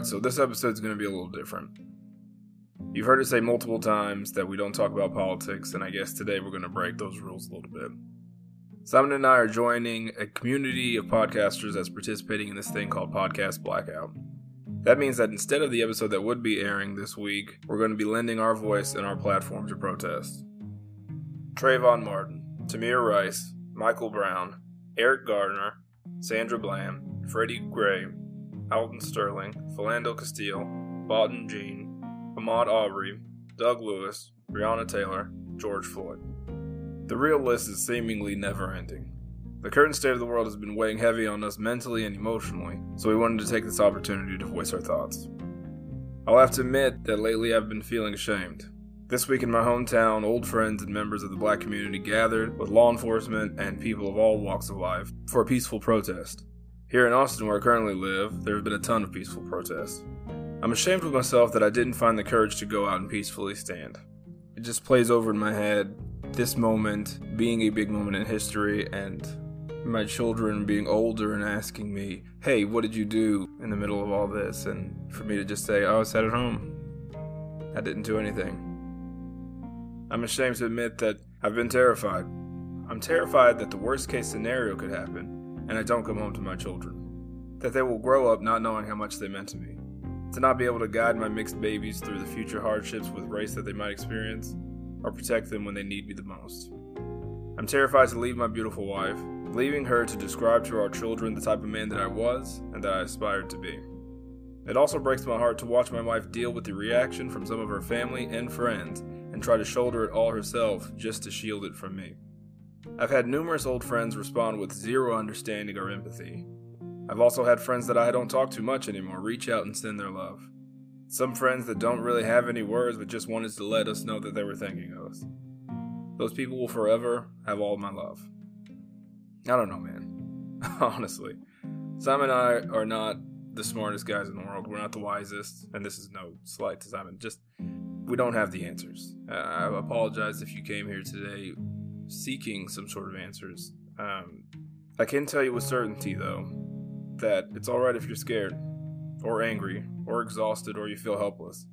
Alright, so this episode is going to be a little different. You've heard it say multiple times that we don't talk about politics, and I guess today we're going to break those rules a little bit. Simon and I are joining a community of podcasters that's participating in this thing called Podcast Blackout. That means that instead of the episode that would be airing this week, we're going to be lending our voice and our platform to protest. Trayvon Martin, Tamir Rice, Michael Brown, Eric Garner, Sandra Bland, Freddie Gray, Alton Sterling, Philando Castile, Botham Jean, Ahmaud Arbery, Doug Lewis, Breonna Taylor, George Floyd. The real list is seemingly never ending. The current state of the world has been weighing heavy on us mentally and emotionally, so we wanted to take this opportunity to voice our thoughts. I'll have to admit that lately I've been feeling ashamed. This week in my hometown, old friends and members of the black community gathered with law enforcement and people of all walks of life for a peaceful protest. Here in Austin, where I currently live, there have been a ton of peaceful protests. I'm ashamed with myself that I didn't find the courage to go out and peacefully stand. It just plays over in my head this moment being a big moment in history and my children being older and asking me, hey, what did you do in the middle of all this? And for me to just say, oh, I sat at home. I didn't do anything. I'm ashamed to admit that I've been terrified. I'm terrified that the worst case scenario could happen and I don't come home to my children. That they will grow up not knowing how much they meant to me. To not be able to guide my mixed babies through the future hardships with race that they might experience, or protect them when they need me the most. I'm terrified to leave my beautiful wife, leaving her to describe to our children the type of man that I was and that I aspired to be. It also breaks my heart to watch my wife deal with the reaction from some of her family and friends and try to shoulder it all herself just to shield it from me. I've had numerous old friends respond with zero understanding or empathy. I've also had friends that I don't talk to much anymore reach out and send their love. Some friends that don't really have any words but just wanted to let us know that they were thinking of us. Those people will forever have all my love. I don't know, man. Honestly. Simon and I are not the smartest guys in the world. We're not the wisest, and this is no slight to Simon. Just, we don't have the answers. I apologize if you came here today seeking some sort of answers. Um, I can tell you with certainty, though, that it's alright if you're scared, or angry, or exhausted, or you feel helpless.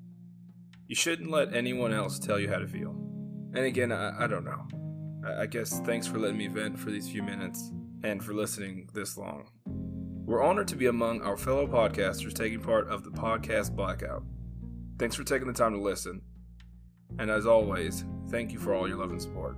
You shouldn't let anyone else tell you how to feel. And again, I, I don't know. I, I guess thanks for letting me vent for these few minutes and for listening this long. We're honored to be among our fellow podcasters taking part of the podcast blackout. Thanks for taking the time to listen. And as always, thank you for all your love and support.